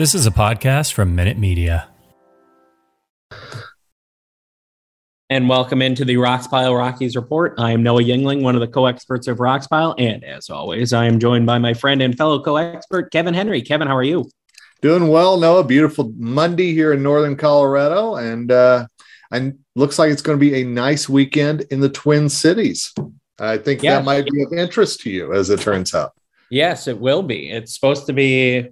This is a podcast from Minute Media. And welcome into the Roxpile Rockies report. I am Noah Yingling, one of the co-experts of Roxpile, and as always, I am joined by my friend and fellow co-expert Kevin Henry. Kevin, how are you? Doing well, Noah. Beautiful Monday here in northern Colorado, and uh, and looks like it's going to be a nice weekend in the Twin Cities. I think Yeah. that might be of interest to you, as it turns out. Yes, it will be. It's supposed to be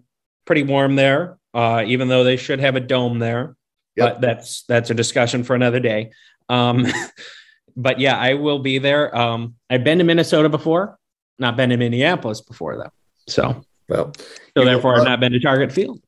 pretty warm there, uh, even though they should have a dome there. Yep. But that's that's a discussion for another day. Um, but yeah, I will be there. Um, I've been to Minnesota before, not been to Minneapolis before though. So Well, so You know therefore, I've not been to Target Field.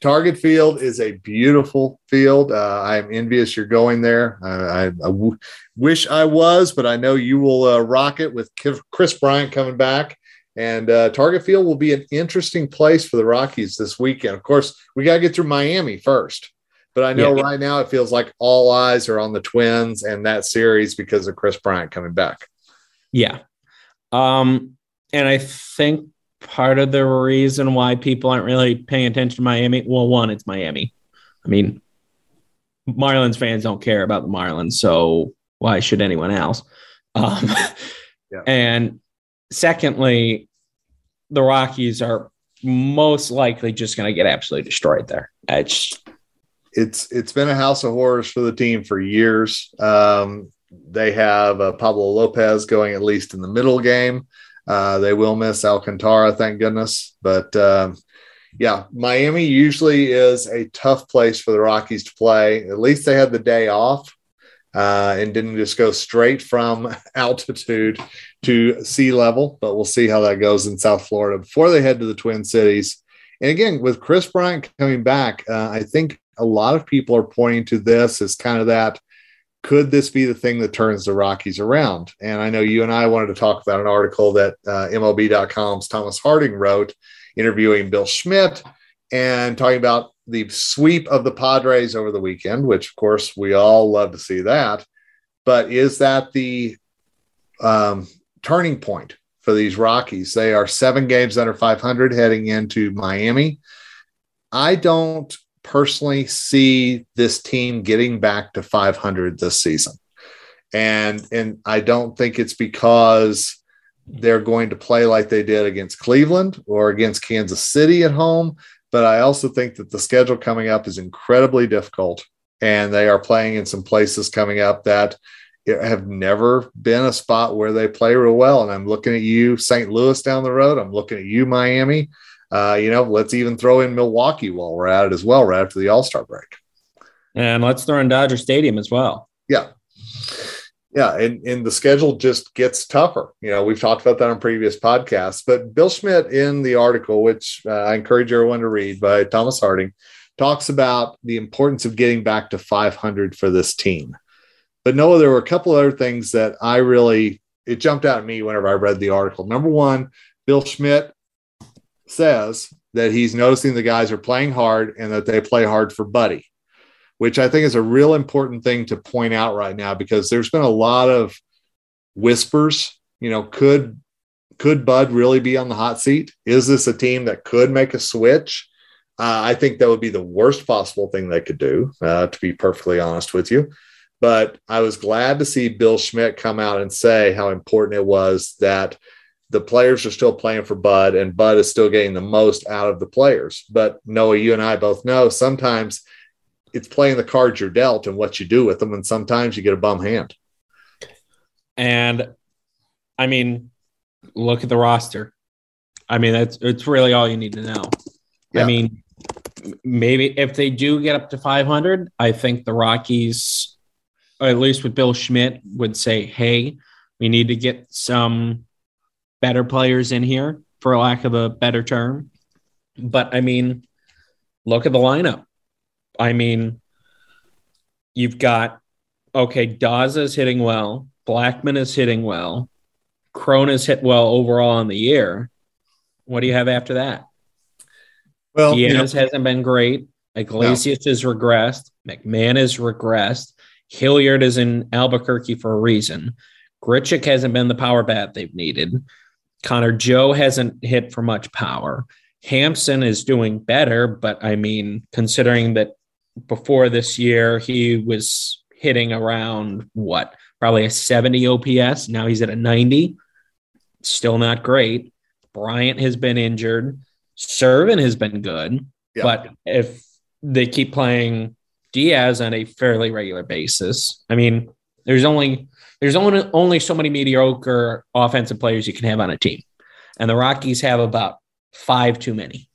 Target Field is a beautiful field. Uh, I'm envious you're going there. Uh, I, I w- wish I was, but I know you will uh, rock it with Kris Bryant coming back. And uh, Target Field will be an interesting place for the Rockies this weekend. Of course, we got to get through Miami first. But I know Yeah. right now it feels like all eyes are on the Twins and that series because of Kris Bryant coming back. Yeah. Um, and I think part of the reason why people aren't really paying attention to Miami, well, one, it's Miami. I mean, Marlins fans don't care about the Marlins, so why should anyone else? Um, Yeah. And secondly, the Rockies are most likely just going to get absolutely destroyed there. It's it's it's been a house of horrors for the team for years. Um, they have uh, Pablo Lopez going at least in the middle game. Uh, they will miss Alcantara, thank goodness. But um, yeah, Miami usually is a tough place for the Rockies to play. At least they had the day off uh, and didn't just go straight from altitude to sea level. But we'll see how that goes in South Florida before they head to the Twin Cities. And again, with Kris Bryant coming back, uh, I think a lot of people are pointing to this as kind of that. Could this be the thing that turns the Rockies around? And I know you and I wanted to talk about an article that uh, MLB.com's Thomas Harding wrote, interviewing Bill Schmidt and talking about the sweep of the Padres over the weekend, which of course we all love to see that. But is that the um, turning point for these Rockies? They are seven games under 500 heading into Miami. I don't personally see this team getting back to 500 this season. And and I don't think it's because they're going to play like they did against Cleveland or against Kansas City at home, but I also think that the schedule coming up is incredibly difficult and they are playing in some places coming up that have never been a spot where they play real well. And I'm looking at you, St. Louis down the road. I'm looking at you, Miami. Uh, you know, let's even throw in Milwaukee while we're at it as well, right after the All Star break. and let's throw in Dodger Stadium as well. Yeah. Yeah. And, and the schedule just gets tougher. You know, we've talked about that on previous podcasts, but Bill Schmidt in the article, which uh, I encourage everyone to read by Thomas Harding, talks about the importance of getting back to 500 for this team. But Noah, there were a couple other things that I really, it jumped out at me whenever I read the article. Number one, Bill Schmidt says that he's noticing the guys are playing hard and that they play hard for Buddy which I think is a real important thing to point out right now because there's been a lot of whispers. You know, could could Bud really be on the hot seat? Is this a team that could make a switch? Uh, I think that would be the worst possible thing they could do, uh, to be perfectly honest with you. But I was glad to see Bill Schmidt come out and say how important it was that the players are still playing for Bud, and Bud is still getting the most out of the players. But Noah, you and I both know sometimes it's playing the cards you're dealt and what you do with them, and sometimes you get a bum hand. And I mean, look at the roster. I mean, that's it's really all you need to know. Yeah. I mean, maybe if they do get up to 500, I think the Rockies, or at least with Bill Schmidt, would say, "Hey, we need to get some better players in here, for lack of a better term." But I mean, look at the lineup. I mean, you've got okay, Daza is hitting well, Blackmon is hitting well, Cron has hit well overall in the year. What do you have after that? Well, you know, Diaz hasn't been great. Iglesias has regressed. McMahon has regressed. Hilliard is in Albuquerque for a reason. Grichuk hasn't been the power bat they've needed. Connor Joe hasn't hit for much power. Hampson is doing better, but I mean, considering that before this year he was hitting around what, probably a 70 OPS. Now he's at a 90. Still not great. Bryant has been injured. Serven has been good. Yeah. But if they keep playing Diaz on a fairly regular basis, I mean, there's only there's only only so many mediocre offensive players you can have on a team. And the Rockies have about five too many.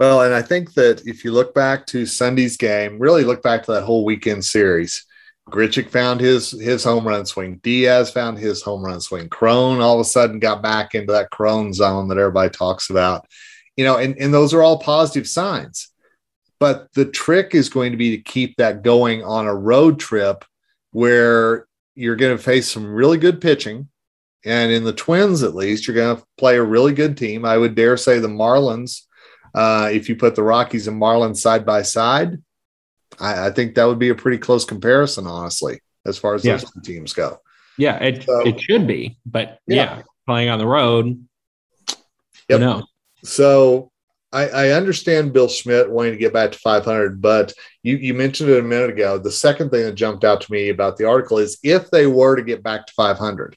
Well, and I think that if you look back to Sunday's game, really look back to that whole weekend series. Grichuk found his his home run swing. Diaz found his home run swing. Cron all of a sudden got back into that Cron zone that everybody talks about. You know, and, and those are all positive signs. But the trick is going to be to keep that going on a road trip where you're going to face some really good pitching. And in the Twins, at least, you're going to play a really good team. I would dare say the Marlins, uh, if you put the Rockies and Marlins side by side, I, I think that would be a pretty close comparison, honestly, as far as Yeah. those two teams go. Yeah, it So- it should be, but Yeah. yeah, playing on the road, Yep. know. So I, I understand Bill Schmidt wanting to get back to 500, but you, you mentioned it a minute ago. The second thing that jumped out to me about the article is if they were to get back to 500,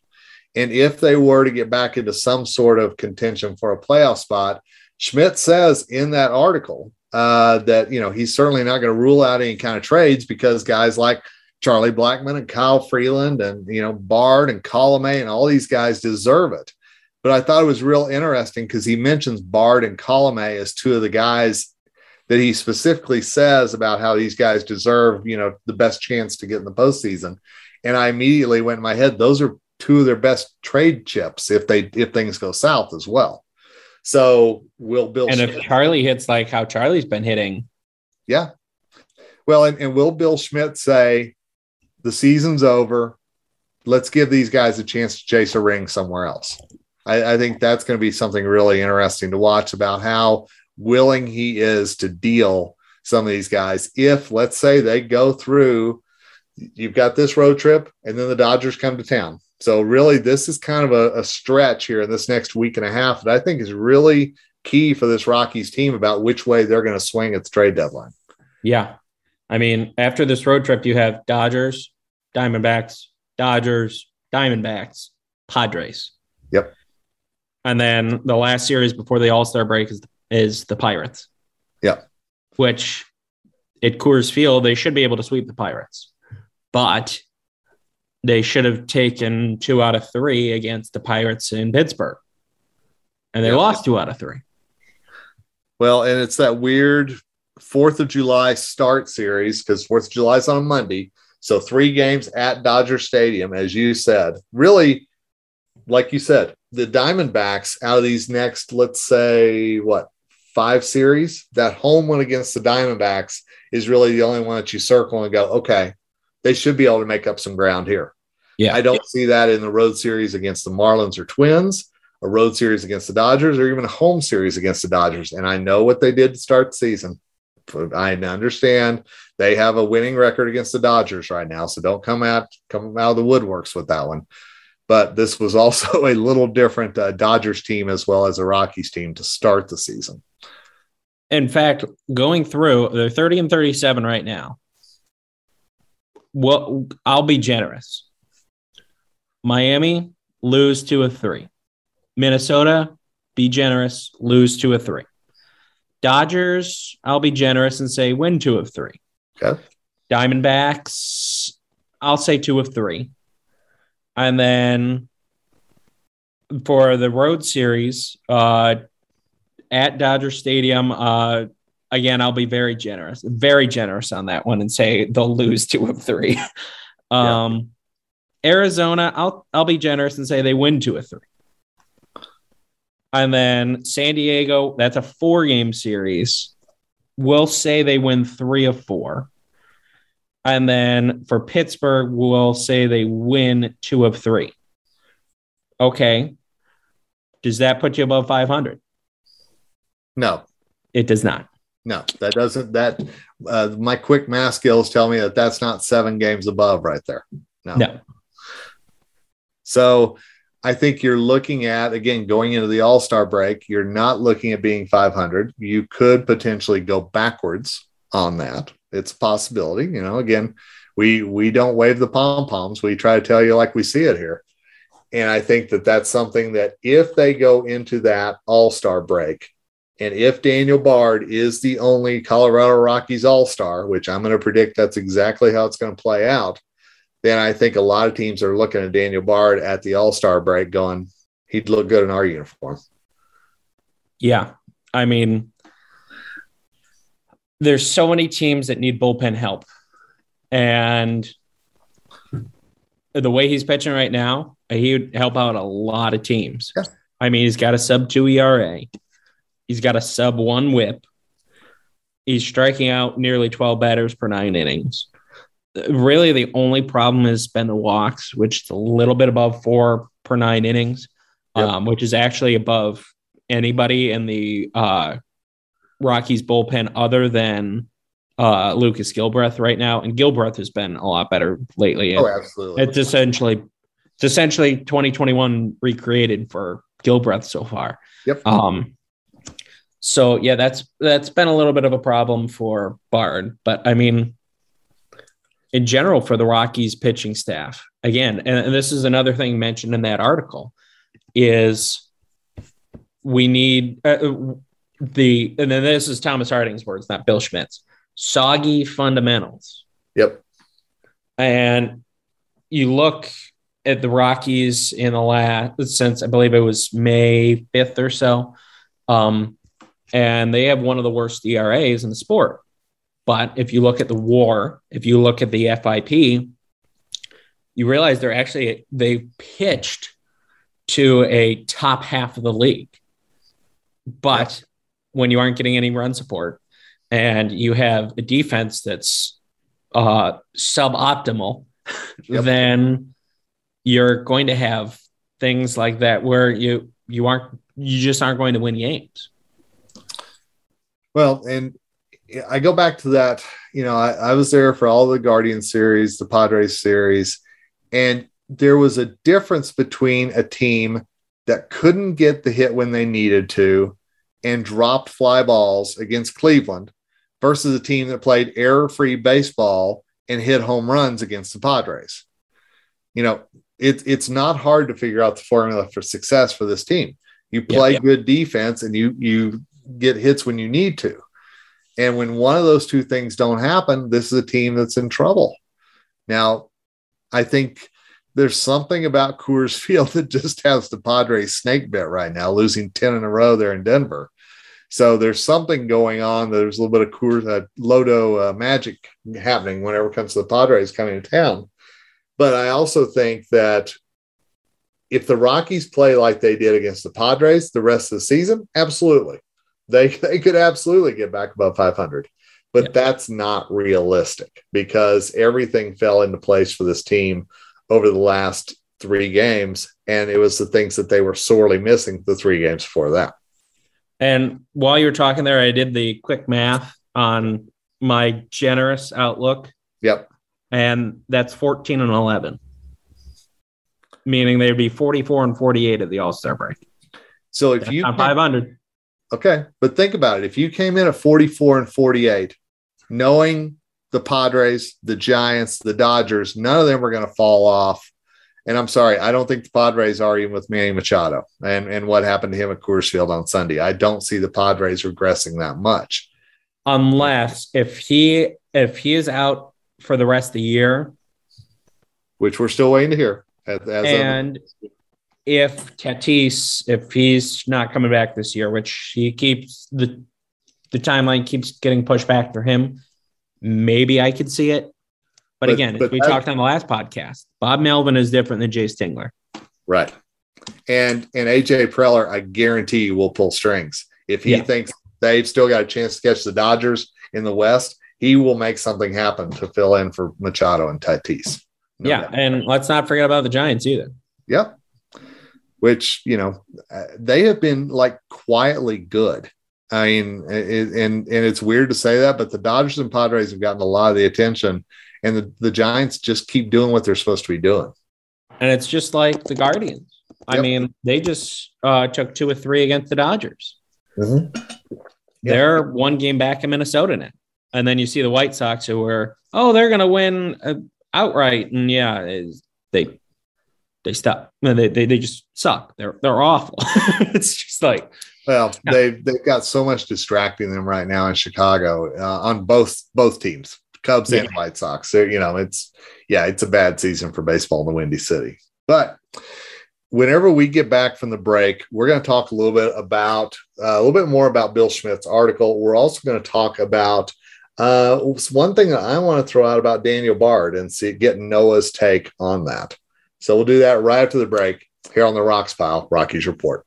and if they were to get back into some sort of contention for a playoff spot, Schmidt says in that article uh, that you know he's certainly not going to rule out any kind of trades because guys like Charlie Blackmon and Kyle Freeland and you know Bard and Colome and all these guys deserve it. But I thought it was real interesting because he mentions Bard and Colome as two of the guys that he specifically says about how these guys deserve, you know, the best chance to get in the postseason. And I immediately went in my head, those are two of their best trade chips if they if things go south as well. So will Bill And if Charlie hits like how Charlie's been hitting, yeah. Well, and, and will Bill Schmidt say the season's over? Let's give these guys a chance to chase a ring somewhere else. I, I think that's going to be something really interesting to watch about how willing he is to deal some of these guys. If let's say they go through, you've got this road trip, and then the Dodgers come to town. So really, this is kind of a, a stretch here in this next week and a half that I think is really key for this Rockies team about which way they're going to swing at the trade deadline. yeah. I mean, after this road trip, you have Dodgers, Diamondbacks, Dodgers, Diamondbacks, Padres. Yep. And then the last series before the All Star break is is the Pirates. Yep. Which at Coors Field they should be able to sweep the Pirates, but they should have taken two out of three against the Pirates in Pittsburgh, and they lost two out of three. Well, and it's that weird Fourth of July start series because Fourth of July is on a Monday. So three games at Dodger Stadium, as you said. Really, like you said, the Diamondbacks out of these next, let's say, what five series, that home one against the Diamondbacks is really the only one that you circle and go, okay, they should be able to make up some ground here. Yeah. I don't see that in the road series against the Marlins or Twins, a road series against the Dodgers, or even a home series against the Dodgers. And I know what they did to start the season. I understand they have a winning record against the Dodgers right now, so don't come out come out of the woodworks with that one. But this was also a little different uh, Dodgers team as well as a Rockies team to start the season. In fact, going through, they're 30 and 37 right now. Well, I'll be generous. Miami lose two of three. Minnesota, be generous, lose two of three. Dodgers, I'll be generous and say win two of three. Okay. Diamondbacks, I'll say two of three. And then for the road series, uh, at Dodger Stadium, uh, again, I'll be very generous, very generous on that one and say they'll lose two of three. um, Arizona, I'll I'll be generous and say they win two of three. And then San Diego, that's a four game series. We'll say they win three of four. And then for Pittsburgh, we'll say they win two of three. Okay. Does that put you above 500? No, It does not. no, that doesn't. That uh, my quick math skills tell me that that's not seven games above right there. No. No. So I think you're looking at again going into the All Star break. You're not looking at being 500. You could potentially go backwards on that. It's a possibility. You know, again, we we don't wave the pom poms. We try to tell you like we see it here. And I think that that's something that if they go into that All Star break, and if Daniel Bard is the only Colorado Rockies All Star, which I'm going to predict that's exactly how it's going to play out, then I think a lot of teams are looking at Daniel Bard at the All Star break going, he'd look good in our uniform. Yeah. I mean, there's so many teams that need bullpen help. And the way he's pitching right now, he would help out a lot of teams. Yeah. I mean, he's got a sub two ERA, he's got a sub one whip, he's striking out nearly 12 batters per nine innings. Really, the only problem has been the walks, which is a little bit above four per nine innings, Yep. um, which is actually above anybody in the uh, Rockies bullpen other than uh, Lucas Gilbreath right now. And Gilbreath has been a lot better lately. Oh, absolutely. It's essentially it's essentially 2021 recreated for Gilbreath so far. Yep. Um so yeah, that's that's been a little bit of a problem for Bard, but I mean in general for the Rockies pitching staff. Again, and, and this is another thing mentioned in that article is we need uh, the and then this is Thomas Harding's words, not Bill Schmidt's. Soggy fundamentals. Yep. And you look at the Rockies in the last since I believe it was May 5th or so. Um, and they have one of the worst ERAs in the sport. But if you look at the war, if you look at the FIP, you realize they're actually they pitched to a top half of the league. But when you aren't getting any run support and you have a defense that's uh, suboptimal, Yep. then you're going to have things like that where you you aren't you just aren't going to win games. Well, and I go back to that. You know, I, I was there for all the Guardian series, the Padres series, and there was a difference between a team that couldn't get the hit when they needed to and dropped fly balls against Cleveland versus a team that played error free baseball and hit home runs against the Padres. You know, it, it's not hard to figure out the formula for success for this team. You play good defense and you you get hits when you need to. And when one of those two things don't happen, this is a team that's in trouble. Now, I think there's something about Coors Field that just has the Padres snake bit right now, losing 10 in a row there in Denver. So there's something going on. There's a little bit of Coors uh, Lodo uh, magic happening whenever it comes to the Padres coming to town. But I also think that if the Rockies play like they did against the Padres the rest of the season, absolutely. They, they could absolutely get back above 500. But Yeah. that's not realistic because everything fell into place for this team over the last three games. And it was the things that they were sorely missing the three games before that. And while you were talking there, I did the quick math on my generous outlook, Yep. and that's 14 and 11, meaning they'd be 44 and 48 at the All Star break. So if That's you not 500. Okay. But think about it. If you came in at 44 and 48, knowing the Padres, the Giants, the Dodgers, none of them were going to fall off And I'm sorry, I don't think the Padres are even with Manny Machado and, and what happened to him at Coors Field on Sunday. I don't see the Padres regressing that much. Unless if he if he is out for the rest of the year, which we're still waiting to hear. As, as and of- if Tatis, if he's not coming back this year, which he keeps the the timeline keeps getting pushed back for him, maybe I could see it. But, but again, but as we talked on the last podcast, Bob Melvin is different than Jayce Tingler. Right. And and AJ Preller, I guarantee you will pull strings. If he yeah. thinks they've still got a chance to catch the Dodgers in the West, he will make something happen to fill in for Machado and Tatis. No yeah, doubt. and let's not forget about the Giants either. Yep. Which you know uh, they have been like quietly good. I mean, it, and and it's weird to say that, but the Dodgers and Padres have gotten a lot of the attention, and the, the Giants just keep doing what they're supposed to be doing. And it's just like the Guardians. Yep. I mean, they just uh, took two or three against the Dodgers. Mm-hmm. Yep. They're one game back in Minnesota now. And then you see the White Sox who were, oh, they're going to win uh, outright. And yeah, they they stop. They, they, they just suck. They're they're awful. it's just like well, yeah. they've they've got so much distracting them right now in Chicago uh, on both both teams, Cubs yeah. and White Sox. So, you know, it's yeah, it's a bad season for baseball in the Windy City. But whenever we get back from the break, we're going to talk a little bit about uh, a little bit more about Bill Schmidt's article. We're also going to talk about uh, one thing that I want to throw out about Daniel Bard and see get Noah's take on that. So we'll do that right after the break here on the Rox Pile Rockies Report.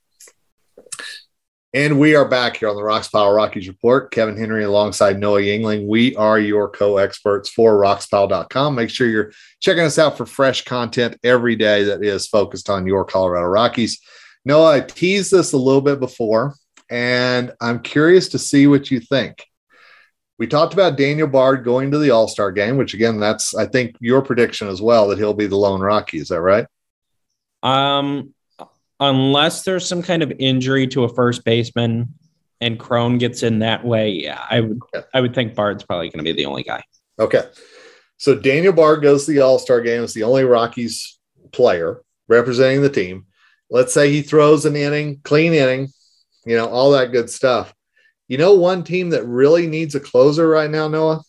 And we are back here on the Rox Pile Rockies Report. Kevin Henry alongside Noah Yingling. We are your co experts for roxpile.com. Make sure you're checking us out for fresh content every day that is focused on your Colorado Rockies. Noah, I teased this a little bit before, and I'm curious to see what you think. We talked about Daniel Bard going to the All Star game, which again, that's I think your prediction as well that he'll be the lone Rocky. Is that right? Um, unless there's some kind of injury to a first baseman and Cron gets in that way, yeah, I would okay. I would think Bard's probably going to be the only guy. Okay, so Daniel Bard goes to the All Star game. Is the only Rockies player representing the team. Let's say he throws an inning, clean inning, you know, all that good stuff. You know, one team that really needs a closer right now, Noah?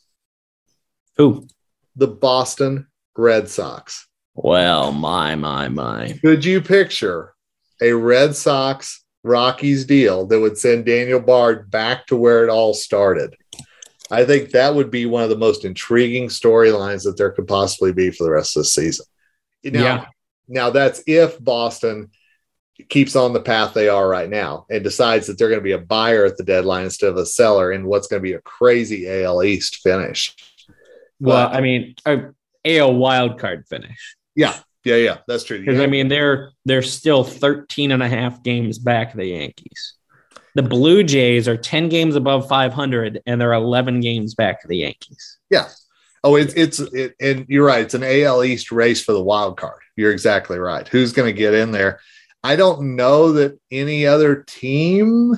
Who? The Boston Red Sox. Well, my, my, my. Could you picture a Red Sox Rockies deal that would send Daniel Bard back to where it all started? I think that would be one of the most intriguing storylines that there could possibly be for the rest of the season. Now, yeah. Now that's if Boston keeps on the path they are right now and decides that they're going to be a buyer at the deadline instead of a seller in what's going to be a crazy AL East finish. Well, but, I mean, a AL wild card finish. Yeah. Yeah, yeah, that's true. Because I mean, they're they're still 13 and a half games back the Yankees. The Blue Jays are 10 games above 500 and they're 11 games back to the Yankees. Yeah. Oh, it's it's it, and you're right. It's an AL East race for the wild card. You're exactly right. Who's going to get in there? I don't know that any other team,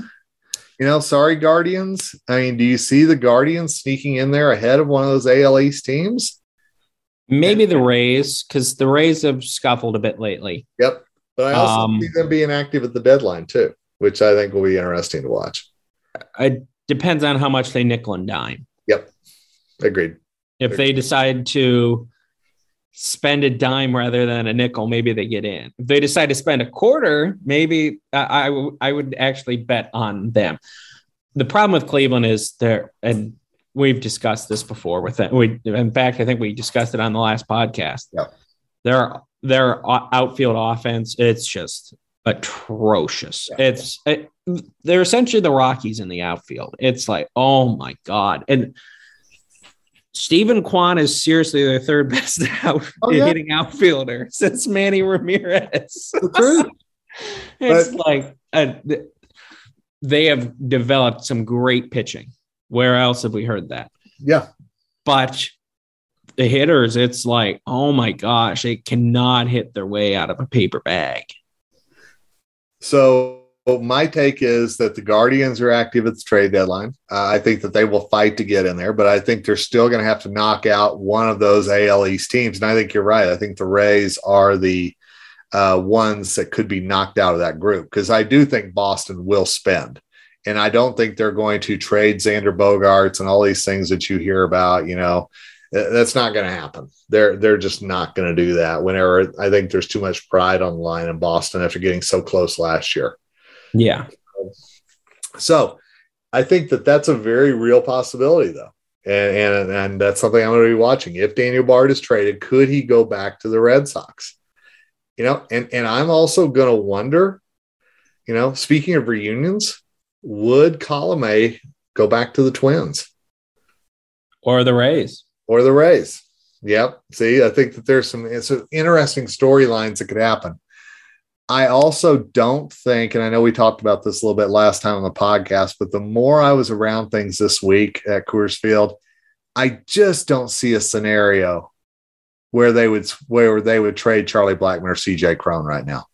you know, sorry, Guardians. I mean, do you see the Guardians sneaking in there ahead of one of those AL East teams? Maybe the Rays, because the Rays have scuffled a bit lately. Yep. But I also um, see them being active at the deadline too, which I think will be interesting to watch. It depends on how much they nickel and dime. Yep. Agreed. If Agreed. they decide to spend a dime rather than a nickel, maybe they get in. If they decide to spend a quarter, maybe I, I, w- I would actually bet on them. The problem with Cleveland is there, and we've discussed this before with it. We, in fact, I think we discussed it on the last podcast. Yeah. Their their outfield offense, it's just atrocious. Yeah. It's it, they're essentially the Rockies in the outfield. It's like, oh my god, and Steven Kwan is seriously their third best out oh, yeah. hitting outfielder since Manny Ramirez. it's but, like uh, a, they have developed some great pitching. Where else have we heard that? Yeah. But the hitters, it's like, oh my gosh, they cannot hit their way out of a paper bag. So my take is that the Guardians are active at the trade deadline. Uh, I think that they will fight to get in there, but I think they're still going to have to knock out one of those AL East teams. And I think you're right. I think the Rays are the uh, ones that could be knocked out of that group because I do think Boston will spend. And I don't think they're going to trade Xander Bogaerts and all these things that you hear about. You know, that's not going to happen. They're they're just not going to do that. Whenever I think there's too much pride on the line in Boston after getting so close last year. Yeah. So I think that that's a very real possibility, though, and and and that's something I'm going to be watching. If Daniel Bard is traded, could he go back to the Red Sox? You know, and and I'm also going to wonder. You know, speaking of reunions, would Colome go back to the Twins or the Rays or the Rays? Yep. See, I think that there's some it's interesting storylines that could happen. I also don't think, and I know we talked about this a little bit last time on the podcast, but the more I was around things this week at Coors Field, I just don't see a scenario where they would where they would trade Charlie Blackmon or CJ Cron right now.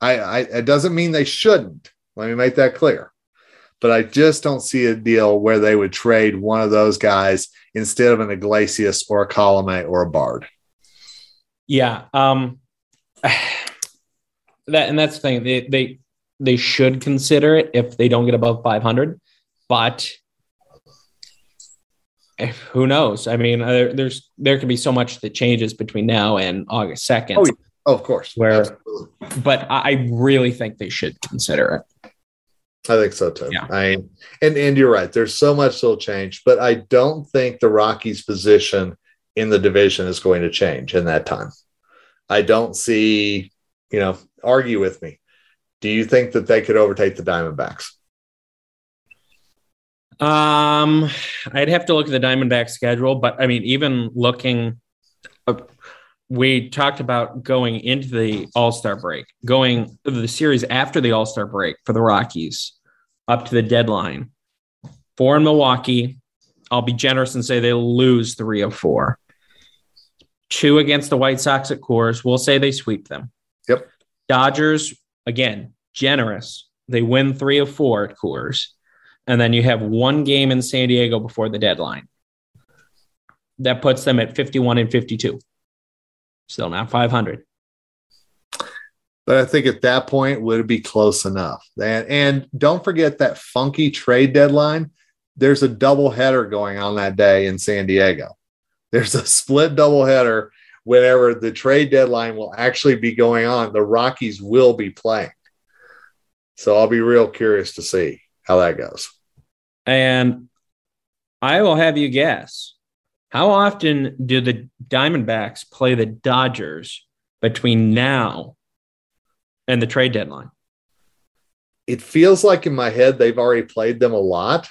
I, I it doesn't mean they shouldn't. Let me make that clear. But I just don't see a deal where they would trade one of those guys instead of an Iglesias or a Colome or a Bard. Yeah. Um that and that's the thing they they they should consider it if they don't get above 500 but if, who knows? I mean uh, there's there can be so much that changes between now and august 2nd oh, oh of course. Where Absolutely. but I, really think they should consider it. I think so too. Yeah. i and and you're right. There's so much still change but i don't think the rockies position in the division is going to change in that time. I don't see you know argue with me. Do you think that they could overtake the Diamondbacks? Um, I'd have to look at the Diamondback schedule, but I mean, even looking, uh, we talked about going into the All Star break, going the series after the All Star break for the Rockies up to the deadline. Four in Milwaukee. I'll be generous and say they'll lose three of four. Two against the White Sox at Coors. We'll say they sweep them. Yep. Dodgers, again, generous. They win three of four at Coors. And then you have one game in San Diego before the deadline. That puts them at 51 and 52. Still not 500. But I think at that point, would it be close enough? And, and don't forget that funky trade deadline. There's a double header going on that day in San Diego. There's a split double header whenever the trade deadline will actually be going on, the Rockies will be playing. So I'll be real curious to see how that goes. And I will have you guess how often do the Diamondbacks play the Dodgers between now and the trade deadline? It feels like in my head they've already played them a lot.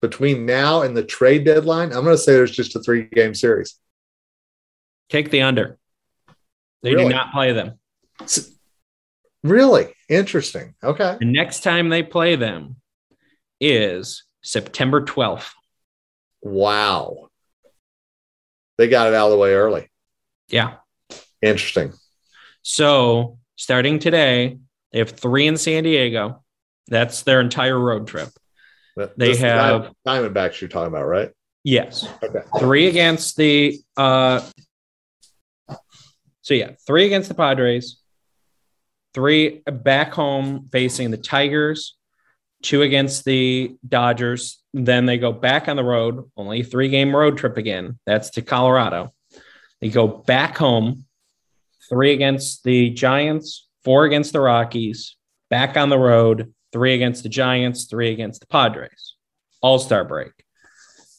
Between now and the trade deadline, I'm going to say there's just a three game series. Take the under. They really? do not play them. Really interesting. Okay. The next time they play them is September 12th. Wow. They got it out of the way early. Yeah. Interesting. So starting today, they have three in San Diego. That's their entire road trip. they have Diamondbacks you're talking about, right? Yes. Okay. Three against the uh, so yeah, three against the Padres, three back home facing the Tigers, two against the Dodgers. Then they go back on the road, only three game road trip again. That's to Colorado. They go back home, three against the Giants, four against the Rockies, back on the road, three against the Giants, three against the Padres. All star break.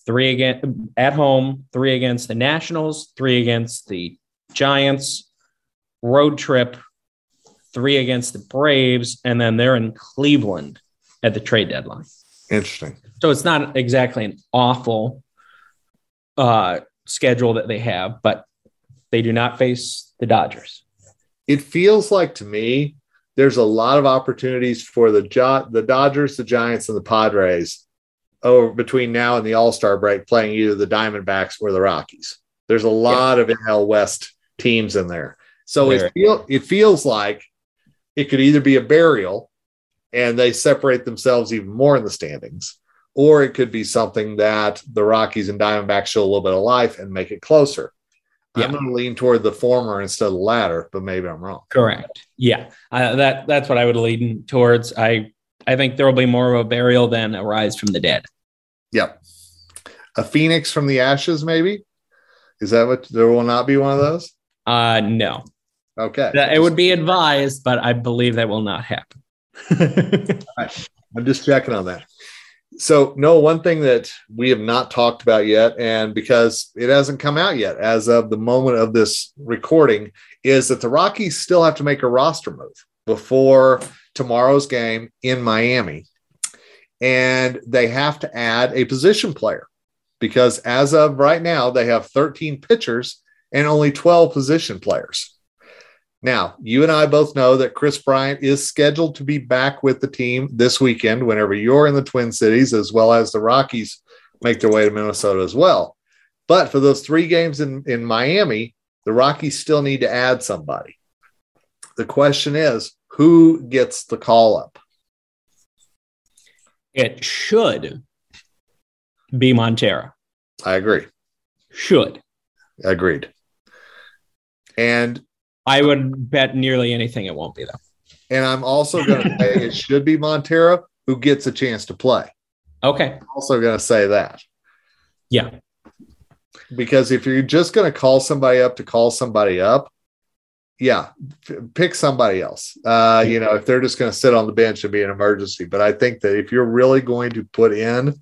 Three again at home, three against the Nationals, three against the Giants, road trip, three against the Braves, and then they're in Cleveland at the trade deadline. Interesting. So it's not exactly an awful uh, schedule that they have, but they do not face the Dodgers. It feels like to me there's a lot of opportunities for the jo- the Dodgers, the Giants, and the Padres over between now and the All Star break, playing either the Diamondbacks or the Rockies. There's a lot yeah. of NL West teams in there. So it feel it feels like it could either be a burial and they separate themselves even more in the standings, or it could be something that the Rockies and Diamondbacks show a little bit of life and make it closer. Yeah. I'm going to lean toward the former instead of the latter, but maybe I'm wrong. Correct. Yeah, uh, that that's what I would lean towards. I I think there will be more of a burial than a rise from the dead. Yep. A phoenix from the ashes, maybe. Is that what there will not be one of those? Uh, no, Okay. That- it would be advised, but I believe that will not happen. I'm just checking on that. So, no, one thing that we have not talked about yet, and because it hasn't come out yet as of the moment of this recording, is that the Rockies still have to make a roster move before tomorrow's game in Miami. And they have to add a position player because as of right now, they have 13 pitchers and only 12 position players. Now, you and I both know that Kris Bryant is scheduled to be back with the team this weekend whenever you're in the Twin Cities, as well as the Rockies make their way to Minnesota as well. But for those three games in, in Miami, the Rockies still need to add somebody. The question is who gets the call up? it should be Montero. I agree. Should. Agreed. And I would bet nearly anything it won't be though. and I'm also going to say it should be Montero who gets a chance to play. Okay. also going to say that Yeah. because if you're just going to call somebody up to call somebody up, yeah, f- pick somebody else. Uh, you know, if they're just going to sit on the bench and be an emergency. But I think that if you're really going to put in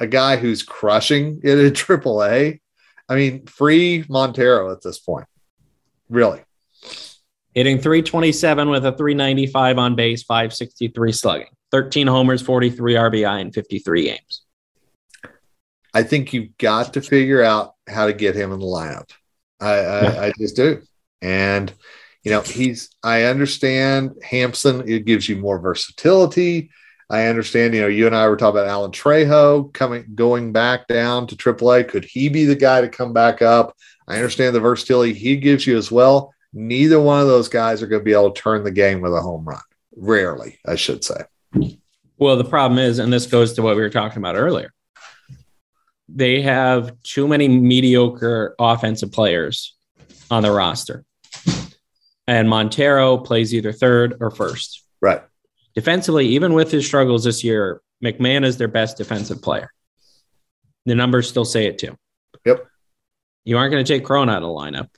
a guy who's crushing it at AAA, I mean, free Montero at this point. Really. Hitting 327 with a 395 on base, 563 slugging, 13 homers, 43 RBI in 53 games. I think you've got to figure out how to get him in the lineup. I, I, I just do. And, you know, he's, I understand Hampson, it gives you more versatility. I understand, you know, you and I were talking about Alan Trejo coming, going back down to AAA. Could he be the guy to come back up? I understand the versatility he gives you as well. Neither one of those guys are going to be able to turn the game with a home run. Rarely, I should say. Well, the problem is, and this goes to what we were talking about earlier, they have too many mediocre offensive players on the roster. And Montero plays either third or first. Right. Defensively, even with his struggles this year, McMahon is their best defensive player. The numbers still say it too. Yep. You aren't going to take Cron out of the lineup.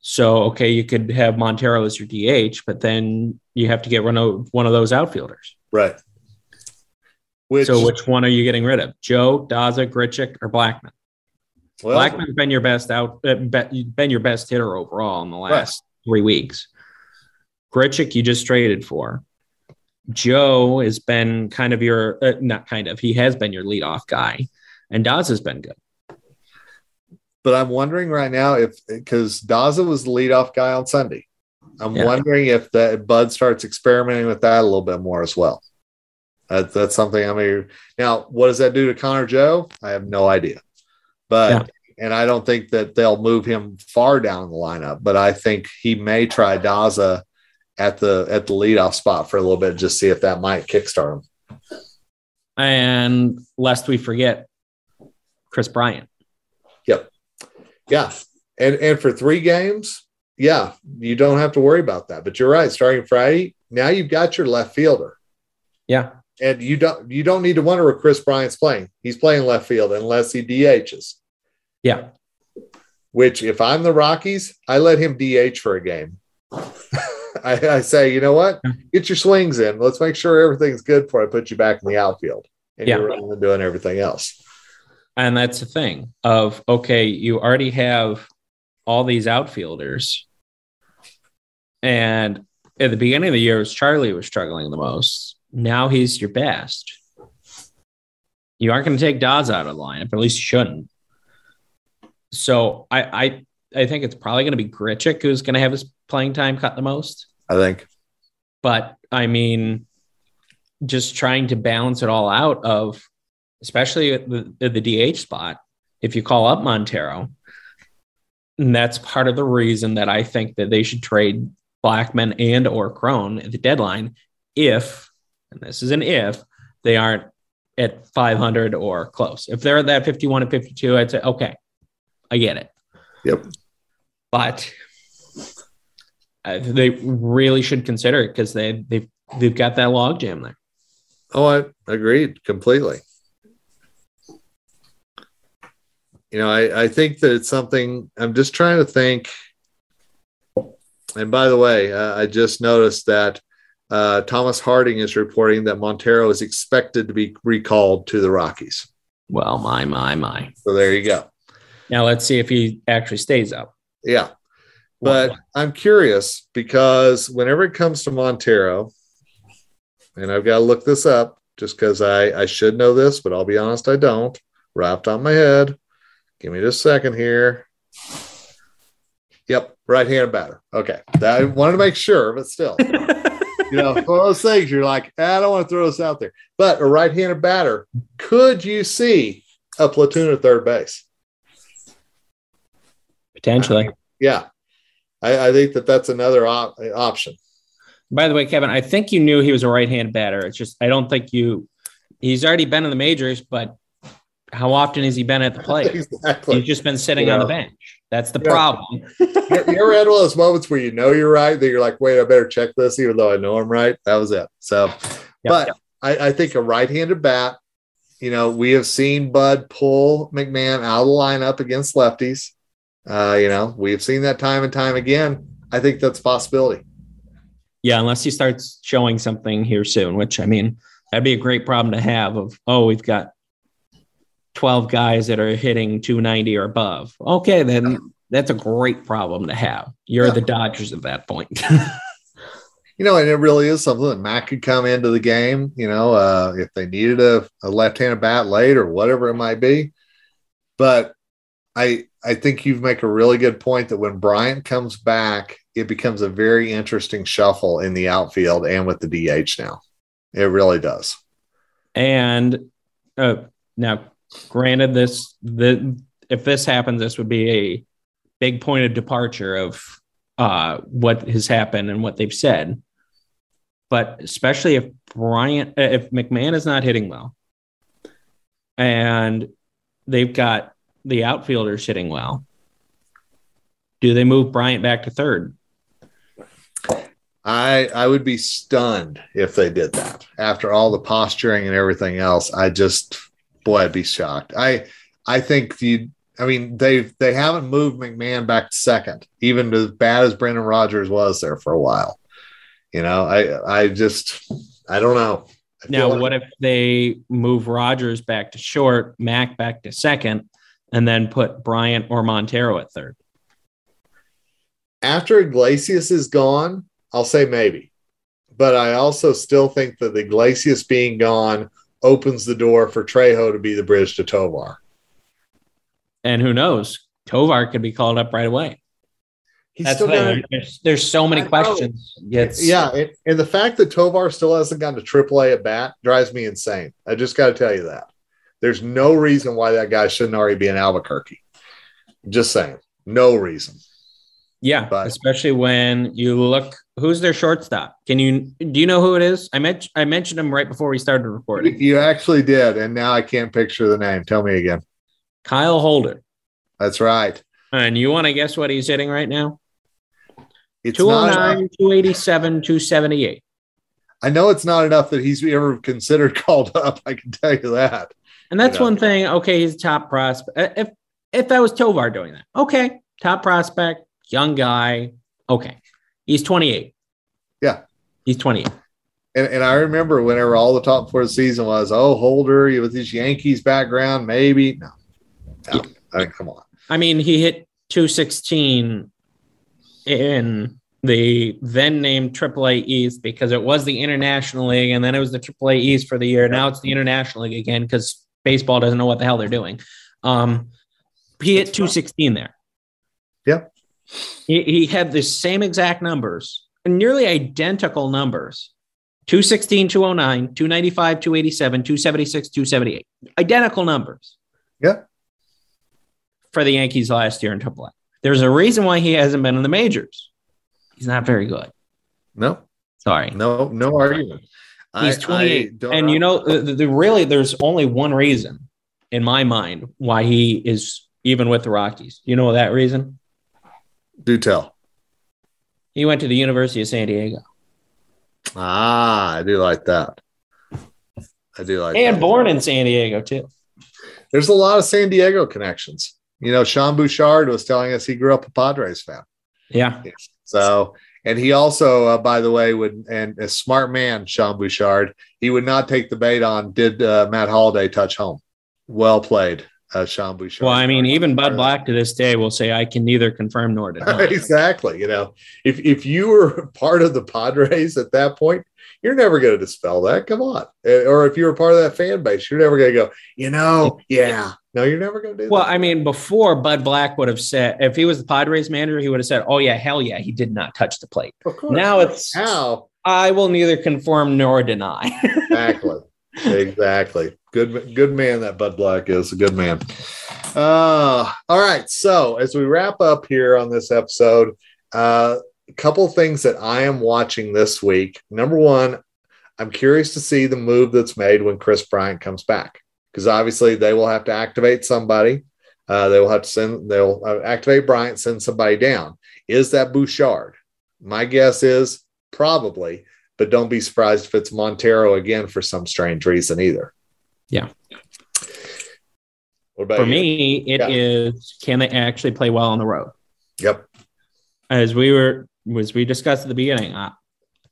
So, okay, you could have Montero as your DH, but then you have to get one of, one of those outfielders. Right. Which, so, which one are you getting rid of? Joe, Daza, Grichuk, or Blackmon? well, Blackmon's been your best out, uh, been your best hitter overall in the last three weeks. Grichuk, you just traded for. Joe has been kind of your, uh, not kind of, he has been your leadoff guy, and Daz has been good. But I'm wondering right now if because Daza was the leadoff guy on Sunday. I'm Yeah. wondering if that Bud starts experimenting with that a little bit more as well. That, that's something I mean. Now, what does that do to Connor Joe? I have no idea. But and I don't think that they'll move him far down the lineup, but I think he may try Daza at the at the leadoff spot for a little bit, just see if that might kickstart him. And lest we forget, Kris Bryant. Yep. Yeah. And and for three games, yeah, you don't have to worry about that. But you're right, starting Friday, now you've got your left fielder. Yeah. And you don't you don't need to wonder where Kris Bryant's playing. He's playing left field unless he DHs. Yeah. Which if I'm the Rockies, I let him DH for a game. I, I say, you know what? Get your swings in. Let's make sure everything's good before I put you back in the outfield. And Yeah. you're doing everything else. And that's the thing of okay, you already have all these outfielders. And at the beginning of the year, it was Charlie was struggling the most. Now he's your best. You aren't going to take Dawes out of the lineup, at least you shouldn't. So I I I think it's probably going to be Grichuk who's going to have his playing time cut the most. I think. But I mean, just trying to balance it all out of, especially at the, at the DH spot, if you call up Montero, and that's part of the reason that I think that they should trade Blackmon and or Cron at the deadline if, and this is an if, they aren't at 500 or close. If they're at that 51 and 52, I'd say, okay, I get it. Yep. But uh, they really should consider it because they they've they've got that logjam there. Oh, I agreed completely. You know, I, I think that it's something I'm just trying to think. And by the way, uh, I just noticed that uh, Thomas Harding is reporting that Montero is expected to be recalled to the Rockies. Well, my my my. So there you go. Now let's see if he actually stays up. Yeah. But I'm curious because whenever it comes to Montero, and I've got to look this up just because I, I should know this, but I'll be honest, I don't. Right on my head. Give me just a second here. Yep, right hand batter. Okay. I wanted to make sure, but still. you know, one of those things you're like, ah, I don't want to throw this out there. But a right handed batter, could you see a platoon at third base? Potentially. Yeah. I, I think that that's another op- option. By the way, Kevin, I think you knew he was a right-hand batter. It's just I don't think you. He's already been in the majors, but how often has he been at the plate? exactly. He's just been sitting You on the bench. That's the Yeah. problem. you you ever had one of those moments where you know you're right, that you're like, wait, I better check this, even though I know I'm right? That was it. So, but I, I think a right handed bat, you know, we have seen Bud pull McMahon out of the lineup against lefties. Uh, you know, we've seen that time and time again. I think that's a possibility. Yeah, unless he starts showing something here soon, which I mean, that'd be a great problem to have. Of oh, we've got twelve guys that are hitting 290 or above. Okay, then that's a great problem to have. You're Yeah. the Dodgers at that point. You know, and it really is something that Matt could come into the game, you know, uh, if they needed a, a left-handed bat late or whatever it might be. But I I think you make a really good point that when Bryant comes back, it becomes a very interesting shuffle in the outfield and with the DH now. It really does. And uh, now, granted, this the if this happens, this would be a big point of departure of uh, what has happened and what they've said. But especially if Bryant, if McMahon is not hitting well, and they've got the outfielders hitting well, do they move Bryant back to third? I I would be stunned if they did that after all the posturing and everything else. I just boy, I'd be shocked. I I think you. I mean, they've they haven't moved McMahon back to second, even as bad as Brendan Rodgers was there for a while. You know, I I just I don't know. I Now, like- what if they move Rogers back to short, Mac back to second, and then put Bryant or Montero at third? after Iglesias is gone, I'll say maybe. But I also still think that the Iglesias being gone opens the door for Trejo to be the bridge to Tovar. And who knows? Tovar could be called up right away. He's That's still the thing. got There's, there's so many questions. It's, yeah, and, and the fact that Tovar still hasn't gone to AAA at bat drives me insane. I just got to tell you that. There's no reason why that guy shouldn't already be in Albuquerque. Just saying, no reason. yeah. But- especially when you look. Who's their shortstop? Can you do you know who it is? I mentioned I mentioned him right before we started recording. You actually did, and now I can't picture the name. Tell me again. Kyle Holder. That's right. And you want to guess what he's hitting right now? It's not 209, 287, 278. I know it's not enough that he's ever considered called up. I can tell you that. And that's Yeah. one thing. Okay, he's a top prospect. Uh, if if that was Tovar doing that, okay, top prospect, young guy. Okay, he's 28. Yeah. he's 28. And, and I remember whenever all the talk before the season was, oh, Holder with his Yankees background, maybe. No, no. I mean, come on. I mean, he hit 216 in the then named AAA East because it was the International League, and then it was the AAA East for the year. Now it's the International League again because baseball doesn't know what the hell they're doing. Um, he hit 216 there. Yeah. He, he had the same exact numbers, nearly identical numbers 216, 209, 295, 287, 276, 278. Identical numbers. Yeah. For the Yankees last year in AAA. There's a reason why he hasn't been in the majors. He's not very good. No, Sorry. no, no argument. He's I- 28. I don't and you know, the, the, really, there's only one reason in my mind why he is even with the Rockies. You know that reason? Do tell. He went to the University of San Diego Ah, I do like that. I do like and that. born in San Diego too. There's a lot of San Diego connections. You know, Sean Bouchard was telling us he grew up a Padres fan. Yeah. So, and he also, uh, by the way, would and a smart man, Sean Bouchard, he would not take the bait on. Did uh, Matt Holliday touch home? Well played, uh, Sean Bouchard. Well, I mean, even Bud Black to this day will say, "I can neither confirm nor deny." exactly. You know, if if you were part of the Padres at that point, you're never going to dispel that. Come on. Uh, Or if you were part of that fan base, you're never going to go. You know, yeah. No, you're never going to do Well, that. I mean, before Bud Black would have said, if he was the Padres manager, he would have said, "Oh yeah, hell yeah, he did not touch the plate." Now it's how I will neither confirm nor deny. exactly exactly good good man that bud black is a good man uh all right so as we wrap up here on this episode uh a couple things that i am watching this week number one i'm curious to see the move that's made when kris bryant comes back because obviously they will have to activate somebody uh, they will have to send they'll uh, activate bryant send somebody down is that bouchard my guess is probably but don't be surprised if it's Montero again for some strange reason either. Yeah. For you? me, it is Yeah. can they actually play well on the road? Yep. As we were, as we discussed at the beginning, I,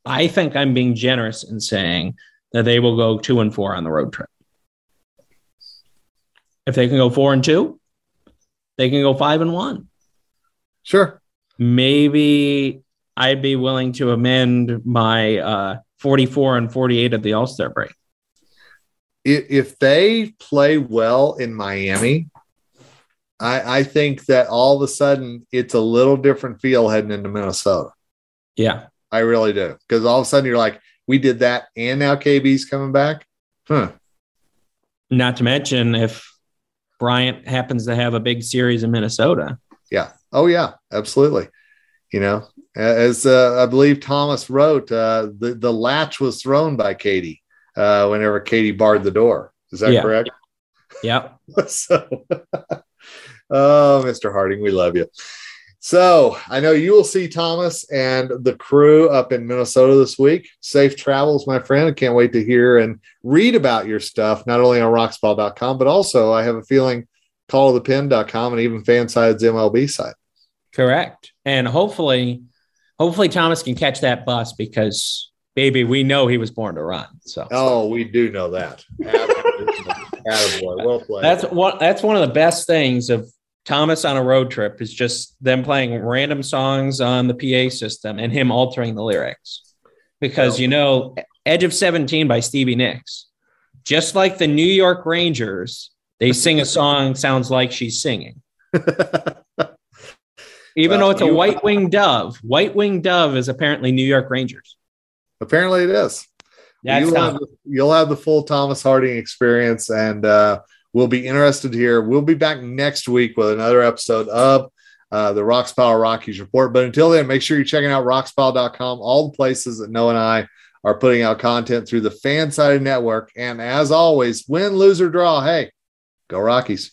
I think I'm being generous in saying that they will go two and four on the road trip. If they can go four and two, they can go five and one. Sure. Maybe I'd be willing to amend my uh, 44 and 48 at the All Star break. If, if they play well in Miami, I, I think that all of a sudden it's a little different feel heading into Minnesota. Yeah. I really do. Because all of a sudden you're like, we did that and now KB's coming back. Huh. Not to mention if Bryant happens to have a big series in Minnesota. Yeah. Oh, yeah. Absolutely. You know, as uh, I believe Thomas wrote, uh, the, the latch was thrown by Katie uh, whenever Katie barred the door. Is that Yeah. correct? Yeah. so, oh, Mr. Harding, we love you. So I know you will see Thomas and the crew up in Minnesota this week. Safe travels, my friend. I can't wait to hear and read about your stuff, not only on roxpile.com, but also I have a feeling calltothepen.com and even FanSided's MLB site. Correct. And hopefully, hopefully Thomas can catch that bus because baby, we know he was born to run. So Oh, we do know that. Absolutely. Attaboy. Well played. that's one that's one of the best things of Thomas on a road trip is just them playing random songs on the PA system and him altering the lyrics. Because you know, Edge of 17 by Stevie Nicks, just like the New York Rangers, they sing a song sounds like she's singing. Even Well, though it's a white winged dove, white winged dove is apparently New York Rangers. Apparently it is. That's you'll, have, you'll have the full Thomas Harding experience, and uh, we'll be interested here. We'll be back next week with another episode of uh, the Rox Pile Rockies report. But until then, make sure you're checking out roxpile.com, all the places that Noah and I are putting out content through the FanSided network. And as always, win, lose, or draw, hey, go Rockies.